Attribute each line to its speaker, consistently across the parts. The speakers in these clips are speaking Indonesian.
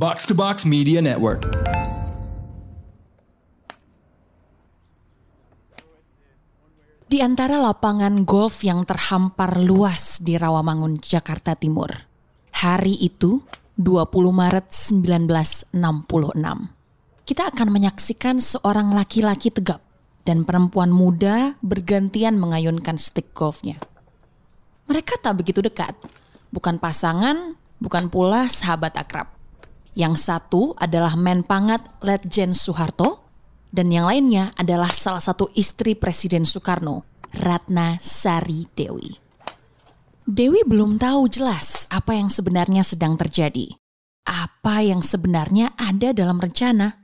Speaker 1: Box to Box Media Network.
Speaker 2: Di antara lapangan golf yang terhampar luas di Rawamangun, Jakarta Timur. Hari itu, 20 Maret 1966. Kita akan menyaksikan seorang laki-laki tegap dan perempuan muda bergantian mengayunkan stick golfnya. Mereka tak begitu dekat, bukan pasangan, bukan pula sahabat akrab. Yang satu adalah men pangat Letjen Soeharto, dan yang lainnya adalah salah satu istri Presiden Soekarno, Ratna Sari Dewi. Dewi belum tahu jelas apa yang sebenarnya sedang terjadi. Apa yang sebenarnya ada dalam rencana.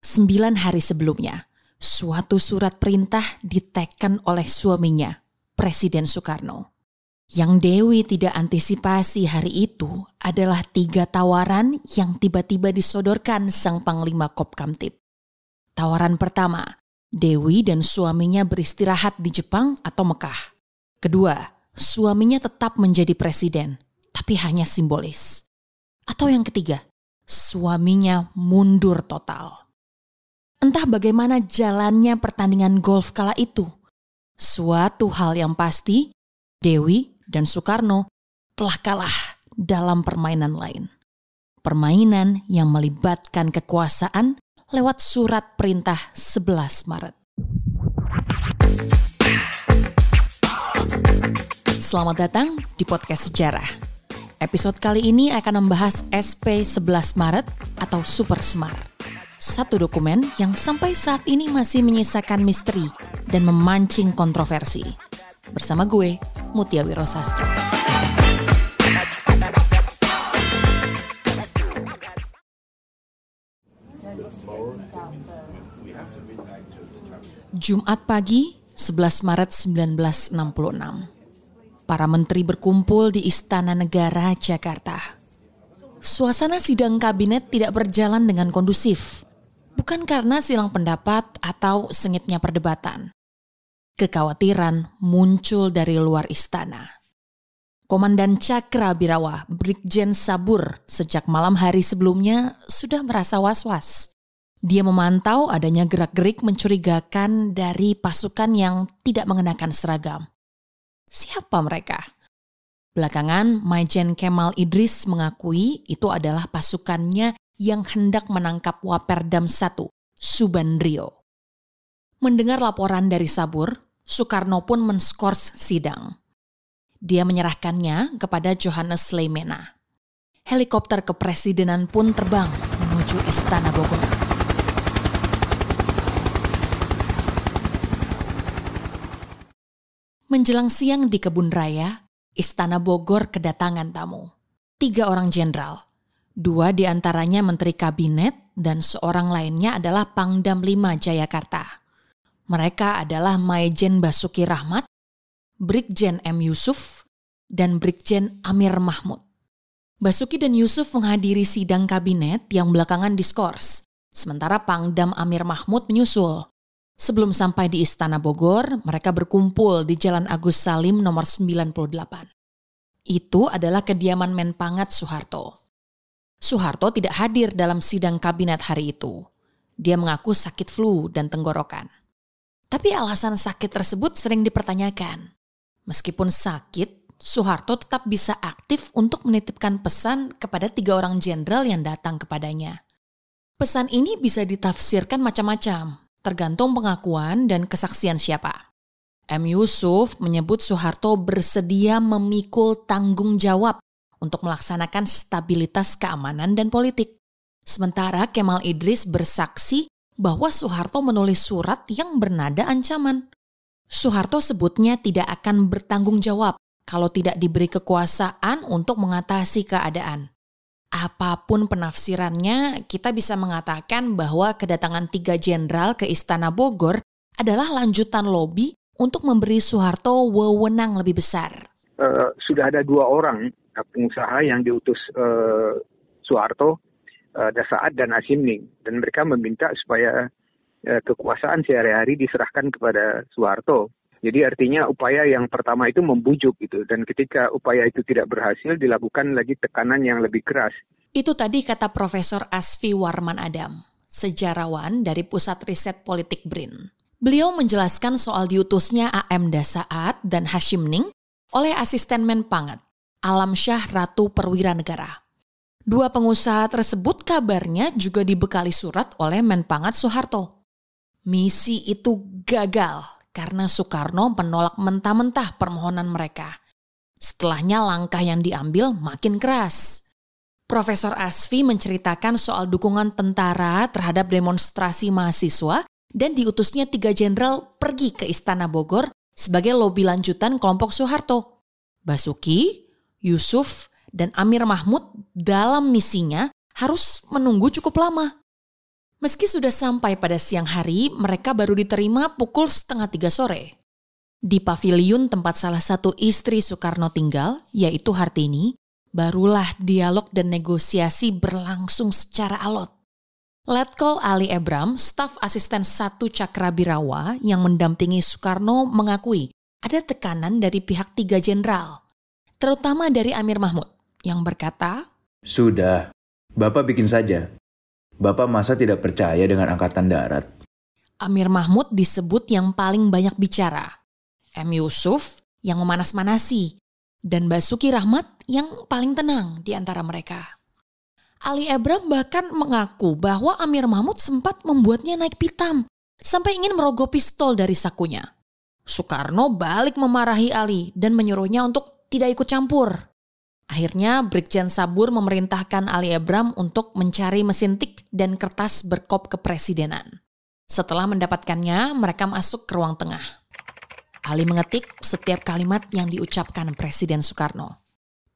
Speaker 2: Sembilan hari sebelumnya, suatu surat perintah diteken oleh suaminya, Presiden Soekarno. Yang Dewi tidak antisipasi hari itu adalah tiga tawaran yang tiba-tiba disodorkan sang Panglima Kopkamtip. Tawaran pertama, Dewi dan suaminya beristirahat di Jepang atau Mekah. Kedua, suaminya tetap menjadi presiden, tapi hanya simbolis. Atau yang ketiga, suaminya mundur total. Entah bagaimana jalannya pertandingan golf kala itu. Suatu hal yang pasti, Dewi dan Soekarno telah kalah dalam permainan lain. Permainan yang melibatkan kekuasaan lewat surat perintah 11 Maret. Selamat datang di podcast sejarah. Episode kali ini akan membahas SP 11 Maret atau Super Semar. Satu dokumen yang sampai saat ini masih menyisakan misteri dan memancing kontroversi. Bersama gue, Mutia Wiro Sastro. Jumat pagi, 11 Maret 1966. Para menteri berkumpul di Istana Negara, Jakarta. Suasana sidang kabinet tidak berjalan dengan kondusif. Bukan karena silang pendapat atau sengitnya perdebatan kekhawatiran muncul dari luar istana. Komandan Cakra Birawa, Brigjen Sabur, sejak malam hari sebelumnya sudah merasa was-was. Dia memantau adanya gerak-gerik mencurigakan dari pasukan yang tidak mengenakan seragam. Siapa mereka? Belakangan, Majen Kemal Idris mengakui itu adalah pasukannya yang hendak menangkap Waperdam I, Subandrio. Mendengar laporan dari Sabur, Soekarno pun menskors sidang. Dia menyerahkannya kepada Johannes Leimena. Helikopter kepresidenan pun terbang menuju Istana Bogor. Menjelang siang di kebun raya, Istana Bogor kedatangan tamu. Tiga orang jenderal, dua di antaranya menteri kabinet dan seorang lainnya adalah Pangdam 5 Jayakarta. Mereka adalah Maijen Basuki Rahmat, Brigjen M. Yusuf, dan Brigjen Amir Mahmud. Basuki dan Yusuf menghadiri sidang kabinet yang belakangan diskors, sementara Pangdam Amir Mahmud menyusul. Sebelum sampai di Istana Bogor, mereka berkumpul di Jalan Agus Salim nomor 98. Itu adalah kediaman Menpangat Soeharto. Soeharto tidak hadir dalam sidang kabinet hari itu. Dia mengaku sakit flu dan tenggorokan. Tapi alasan sakit tersebut sering dipertanyakan. Meskipun sakit, Soeharto tetap bisa aktif untuk menitipkan pesan kepada tiga orang jenderal yang datang kepadanya. Pesan ini bisa ditafsirkan macam-macam, tergantung pengakuan dan kesaksian siapa. M. Yusuf menyebut Soeharto bersedia memikul tanggung jawab untuk melaksanakan stabilitas keamanan dan politik. Sementara Kemal Idris bersaksi bahwa Soeharto menulis surat yang bernada ancaman. Soeharto sebutnya tidak akan bertanggung jawab kalau tidak diberi kekuasaan untuk mengatasi keadaan. Apa pun penafsirannya, kita bisa mengatakan bahwa kedatangan tiga jenderal ke Istana Bogor adalah lanjutan lobi untuk memberi Soeharto wewenang lebih besar.
Speaker 3: Uh, sudah ada dua orang pengusaha yang diutus uh, Soeharto uh, Dasaat dan Asimning dan mereka meminta supaya uh, kekuasaan sehari-hari diserahkan kepada Soeharto. Jadi artinya upaya yang pertama itu membujuk gitu dan ketika upaya itu tidak berhasil dilakukan lagi tekanan yang lebih keras.
Speaker 2: Itu tadi kata Profesor Asfi Warman Adam, sejarawan dari Pusat Riset Politik BRIN. Beliau menjelaskan soal diutusnya AM Dasaat dan Hashim Ning oleh asisten Menpangat, Alam Syah Ratu Perwira Negara. Dua pengusaha tersebut kabarnya juga dibekali surat oleh Menpangat Soeharto. Misi itu gagal karena Soekarno menolak mentah-mentah permohonan mereka. Setelahnya langkah yang diambil makin keras. Profesor Asfi menceritakan soal dukungan tentara terhadap demonstrasi mahasiswa dan diutusnya tiga jenderal pergi ke Istana Bogor sebagai lobi lanjutan kelompok Soeharto. Basuki, Yusuf, dan Amir Mahmud dalam misinya harus menunggu cukup lama. Meski sudah sampai pada siang hari, mereka baru diterima pukul setengah tiga sore. Di pavilion tempat salah satu istri Soekarno tinggal, yaitu Hartini, barulah dialog dan negosiasi berlangsung secara alot. Letkol Ali Ebram, staf asisten satu Cakrabirawa yang mendampingi Soekarno mengakui ada tekanan dari pihak tiga jenderal, terutama dari Amir Mahmud yang berkata,
Speaker 4: Sudah, Bapak bikin saja. Bapak masa tidak percaya dengan Angkatan Darat?
Speaker 2: Amir Mahmud disebut yang paling banyak bicara. M. Yusuf yang memanas-manasi, dan Basuki Rahmat yang paling tenang di antara mereka. Ali Abram bahkan mengaku bahwa Amir Mahmud sempat membuatnya naik pitam sampai ingin merogoh pistol dari sakunya. Soekarno balik memarahi Ali dan menyuruhnya untuk tidak ikut campur. Akhirnya Brigjen Sabur memerintahkan Ali Abram untuk mencari mesin tik dan kertas berkop kepresidenan. Setelah mendapatkannya, mereka masuk ke ruang tengah. Ali mengetik setiap kalimat yang diucapkan Presiden Soekarno.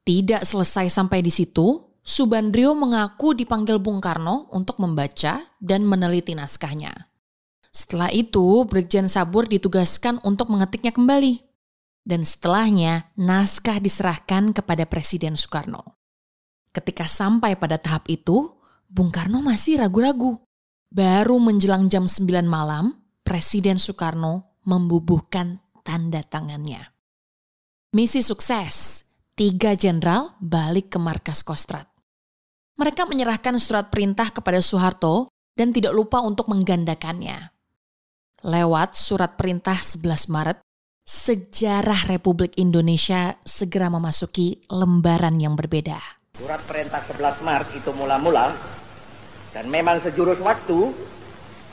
Speaker 2: Tidak selesai sampai di situ, Subandrio mengaku dipanggil Bung Karno untuk membaca dan meneliti naskahnya. Setelah itu, Brigjen Sabur ditugaskan untuk mengetiknya kembali. Dan setelahnya, naskah diserahkan kepada Presiden Soekarno. Ketika sampai pada tahap itu, Bung Karno masih ragu-ragu. Baru menjelang jam 9 malam, Presiden Soekarno membubuhkan tanda tangannya. Misi sukses, tiga jenderal balik ke markas Kostrat. Mereka menyerahkan surat perintah kepada Soeharto dan tidak lupa untuk menggandakannya. Lewat surat perintah 11 Maret, sejarah Republik Indonesia segera memasuki lembaran yang berbeda.
Speaker 5: Surat perintah 11 Maret itu mula-mula dan memang sejurus waktu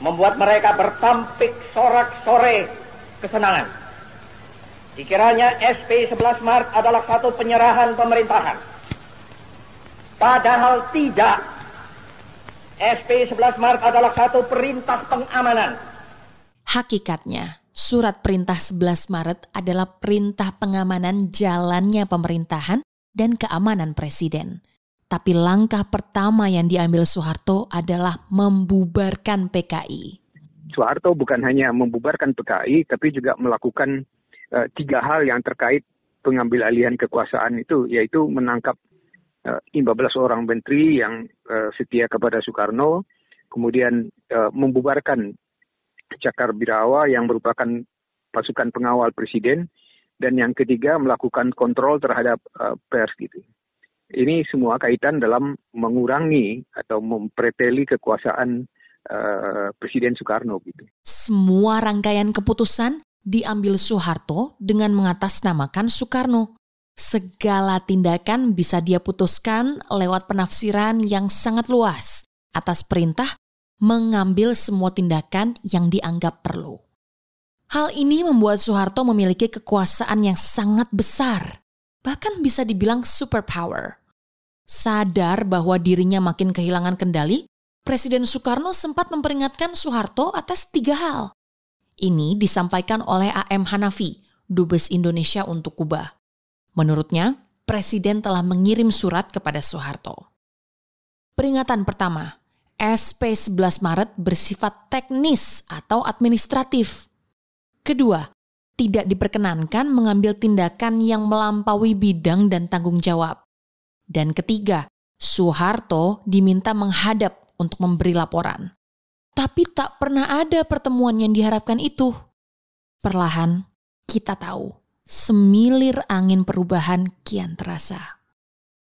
Speaker 5: membuat mereka bertampik sorak-sore kesenangan. Dikiranya SP 11 Maret adalah satu penyerahan pemerintahan. Padahal tidak. SP 11 Maret adalah satu perintah pengamanan.
Speaker 2: Hakikatnya, surat perintah 11 Maret adalah perintah pengamanan jalannya pemerintahan dan keamanan presiden. Tapi langkah pertama yang diambil Soeharto adalah membubarkan PKI.
Speaker 3: Soeharto bukan hanya membubarkan PKI, tapi juga melakukan uh, tiga hal yang terkait pengambil alihan kekuasaan itu, yaitu menangkap uh, eh, 15 orang menteri yang uh, setia kepada Soekarno, kemudian membubarkan Cakar Birawa yang merupakan pasukan pengawal presiden, dan yang ketiga melakukan kontrol terhadap uh, pers gitu. Ini semua kaitan dalam mengurangi atau mempreteli kekuasaan uh, Presiden Soekarno gitu.
Speaker 2: Semua rangkaian keputusan diambil Soeharto dengan mengatasnamakan Soekarno. Segala tindakan bisa dia putuskan lewat penafsiran yang sangat luas atas perintah mengambil semua tindakan yang dianggap perlu. Hal ini membuat Soeharto memiliki kekuasaan yang sangat besar, bahkan bisa dibilang superpower. Sadar bahwa dirinya makin kehilangan kendali, Presiden Soekarno sempat memperingatkan Soeharto atas tiga hal. Ini disampaikan oleh AM Hanafi, Dubes Indonesia untuk Kuba. Menurutnya, Presiden telah mengirim surat kepada Soeharto. Peringatan pertama, SP 11 Maret bersifat teknis atau administratif. Kedua, tidak diperkenankan mengambil tindakan yang melampaui bidang dan tanggung jawab. Dan ketiga, Soeharto diminta menghadap untuk memberi laporan. Tapi tak pernah ada pertemuan yang diharapkan itu. Perlahan, kita tahu, semilir angin perubahan kian terasa.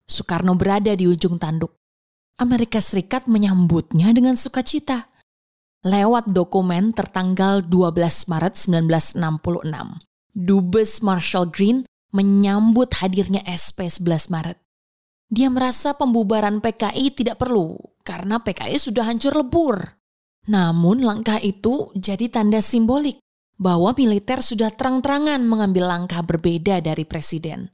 Speaker 2: Soekarno berada di ujung tanduk. Amerika Serikat menyambutnya dengan sukacita. Lewat dokumen tertanggal 12 Maret 1966, Dubes Marshall Green menyambut hadirnya SP 11 Maret. Dia merasa pembubaran PKI tidak perlu karena PKI sudah hancur lebur. Namun langkah itu jadi tanda simbolik bahwa militer sudah terang-terangan mengambil langkah berbeda dari presiden.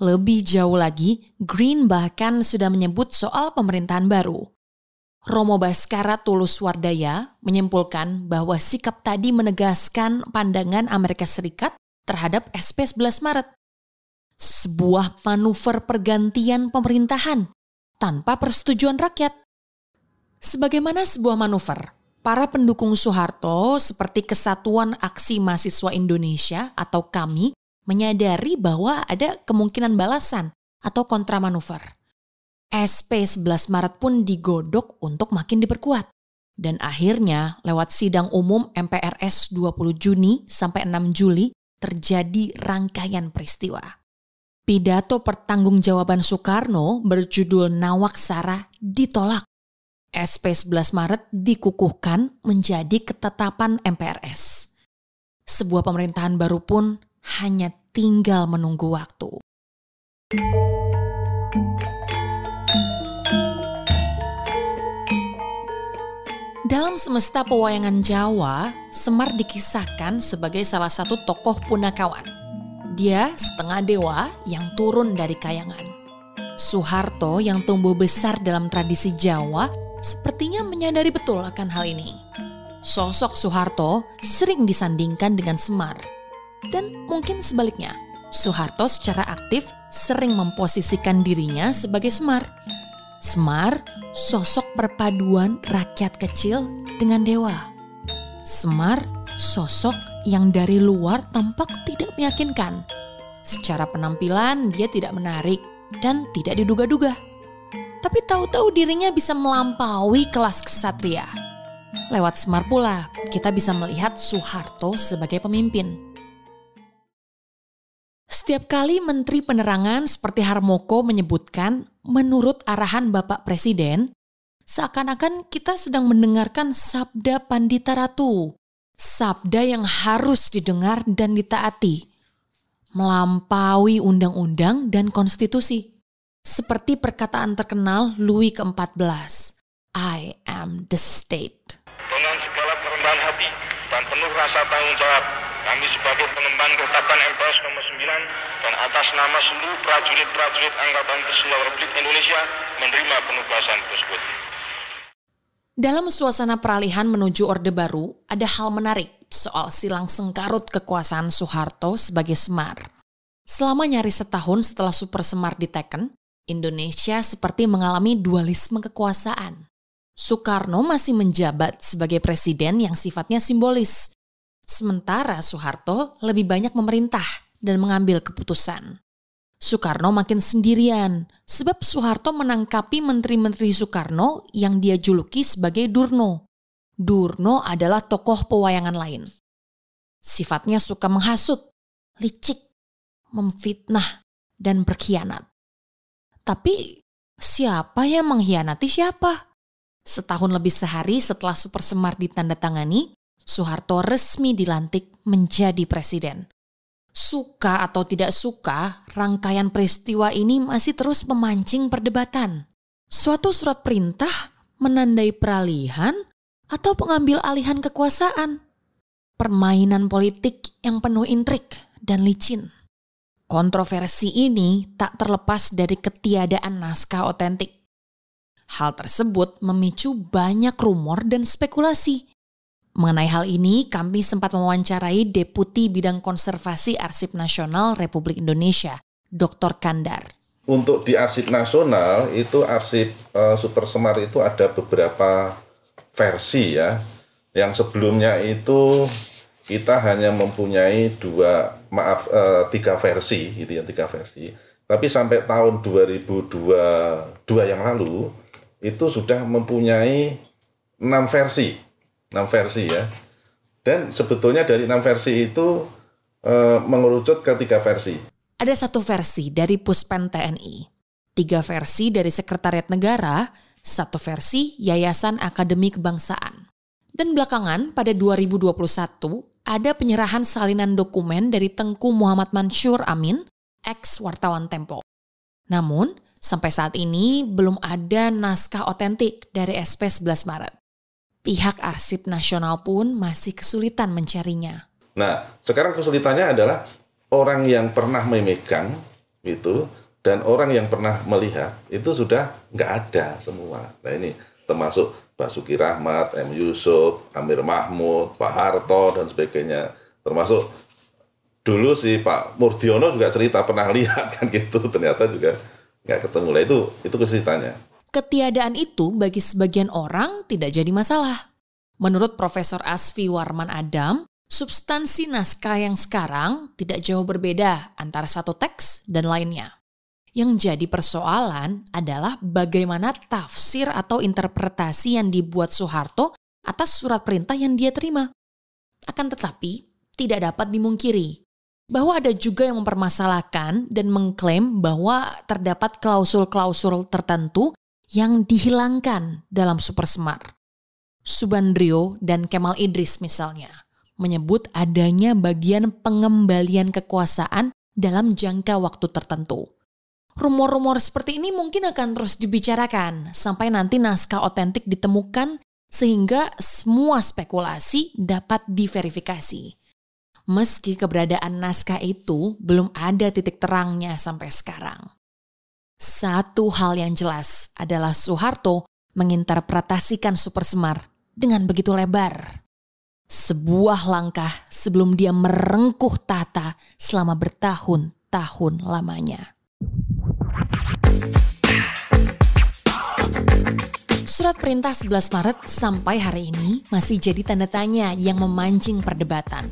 Speaker 2: Lebih jauh lagi, Green bahkan sudah menyebut soal pemerintahan baru. Romo Baskara Tulus Wardaya menyimpulkan bahwa sikap tadi menegaskan pandangan Amerika Serikat terhadap SP 11 Maret. Sebuah manuver pergantian pemerintahan tanpa persetujuan rakyat. Sebagaimana sebuah manuver, para pendukung Soeharto seperti Kesatuan Aksi Mahasiswa Indonesia atau KAMI menyadari bahwa ada kemungkinan balasan atau kontramanuver. SP 11 Maret pun digodok untuk makin diperkuat. Dan akhirnya lewat sidang umum MPRS 20 Juni sampai 6 Juli terjadi rangkaian peristiwa. Pidato pertanggungjawaban Soekarno berjudul Nawak Sara ditolak. SP 11 Maret dikukuhkan menjadi ketetapan MPRS. Sebuah pemerintahan baru pun hanya tinggal menunggu waktu. Dalam semesta pewayangan Jawa, Semar dikisahkan sebagai salah satu tokoh punakawan. Dia setengah dewa yang turun dari kayangan. Soeharto yang tumbuh besar dalam tradisi Jawa sepertinya menyadari betul akan hal ini. Sosok Soeharto sering disandingkan dengan Semar. Dan mungkin sebaliknya, Soeharto secara aktif sering memposisikan dirinya sebagai Semar Semar, sosok perpaduan rakyat kecil dengan dewa. Semar, sosok yang dari luar tampak tidak meyakinkan. Secara penampilan dia tidak menarik dan tidak diduga-duga. Tapi tahu-tahu dirinya bisa melampaui kelas kesatria. Lewat Semar pula, kita bisa melihat Soeharto sebagai pemimpin. Setiap kali Menteri Penerangan seperti Harmoko menyebutkan, menurut arahan Bapak Presiden, seakan-akan kita sedang mendengarkan sabda Pandita Ratu. Sabda yang harus didengar dan ditaati. Melampaui undang-undang dan konstitusi. Seperti perkataan terkenal Louis ke-14, I am the state.
Speaker 6: Dengan segala kerendahan hati dan penuh rasa tanggung jawab, kami sebagai pengemban ketetapan MPS nomor 9 dan atas nama seluruh prajurit-prajurit Angkatan Bersenjata Republik Indonesia menerima penugasan tersebut.
Speaker 2: Dalam suasana peralihan menuju Orde Baru, ada hal menarik soal silang sengkarut kekuasaan Soeharto sebagai Semar. Selama nyaris setahun setelah Super Semar diteken, Indonesia seperti mengalami dualisme kekuasaan. Soekarno masih menjabat sebagai presiden yang sifatnya simbolis, Sementara Soeharto lebih banyak memerintah dan mengambil keputusan. Soekarno makin sendirian sebab Soeharto menangkapi menteri-menteri Soekarno yang dia juluki sebagai Durno. Durno adalah tokoh pewayangan lain. Sifatnya suka menghasut, licik, memfitnah, dan berkhianat. Tapi siapa yang mengkhianati siapa? Setahun lebih sehari setelah Super Semar ditandatangani, Soeharto resmi dilantik menjadi presiden. Suka atau tidak suka, rangkaian peristiwa ini masih terus memancing perdebatan. Suatu surat perintah menandai peralihan atau pengambil alihan kekuasaan. Permainan politik yang penuh intrik dan licin. Kontroversi ini tak terlepas dari ketiadaan naskah otentik. Hal tersebut memicu banyak rumor dan spekulasi Mengenai hal ini, kami sempat mewawancarai Deputi Bidang Konservasi Arsip Nasional Republik Indonesia, Dr. Kandar.
Speaker 7: Untuk di Arsip Nasional, itu Arsip uh, Super Semar itu ada beberapa versi ya. Yang sebelumnya itu kita hanya mempunyai dua, maaf, uh, tiga versi, gitu ya, tiga versi. Tapi sampai tahun 2022 yang lalu, itu sudah mempunyai enam versi 6 versi ya. Dan sebetulnya dari enam versi itu e, mengerucut ke tiga versi.
Speaker 2: Ada satu versi dari Puspen TNI, tiga versi dari Sekretariat Negara, satu versi Yayasan Akademi Kebangsaan. Dan belakangan pada 2021 ada penyerahan salinan dokumen dari Tengku Muhammad Mansur Amin, ex wartawan Tempo. Namun, sampai saat ini belum ada naskah otentik dari SP 11 Maret. Pihak Arsip Nasional pun masih kesulitan mencarinya.
Speaker 7: Nah, sekarang kesulitannya adalah orang yang pernah memegang itu dan orang yang pernah melihat itu sudah nggak ada semua. Nah ini termasuk Basuki Rahmat, M. Yusuf, Amir Mahmud, Pak Harto dan sebagainya. Termasuk dulu si Pak Murdiono juga cerita pernah lihat kan gitu, ternyata juga nggak ketemu lah itu itu kesulitannya.
Speaker 2: Ketiadaan itu bagi sebagian orang tidak jadi masalah. Menurut Profesor Asfi Warman Adam, substansi naskah yang sekarang tidak jauh berbeda antara satu teks dan lainnya. Yang jadi persoalan adalah bagaimana tafsir atau interpretasi yang dibuat Soeharto atas surat perintah yang dia terima. Akan tetapi, tidak dapat dimungkiri bahwa ada juga yang mempermasalahkan dan mengklaim bahwa terdapat klausul-klausul tertentu yang dihilangkan dalam Super Semar. Subandrio dan Kemal Idris misalnya menyebut adanya bagian pengembalian kekuasaan dalam jangka waktu tertentu. Rumor-rumor seperti ini mungkin akan terus dibicarakan sampai nanti naskah otentik ditemukan sehingga semua spekulasi dapat diverifikasi. Meski keberadaan naskah itu belum ada titik terangnya sampai sekarang. Satu hal yang jelas adalah Soeharto menginterpretasikan Super Semar dengan begitu lebar sebuah langkah sebelum dia merengkuh tata selama bertahun-tahun lamanya. Surat perintah 11 Maret sampai hari ini masih jadi tanda tanya yang memancing perdebatan.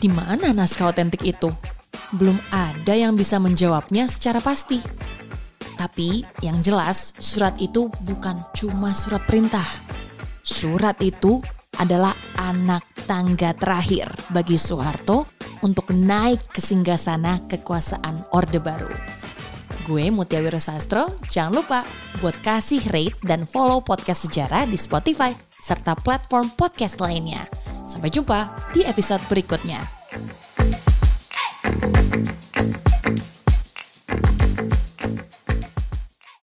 Speaker 2: Di mana naskah otentik itu? Belum ada yang bisa menjawabnya secara pasti. Tapi yang jelas surat itu bukan cuma surat perintah. Surat itu adalah anak tangga terakhir bagi Soeharto untuk naik ke singgasana kekuasaan Orde Baru. Gue Mutia Wiro Sastro, jangan lupa buat kasih rate dan follow podcast sejarah di Spotify serta platform podcast lainnya. Sampai jumpa di episode berikutnya.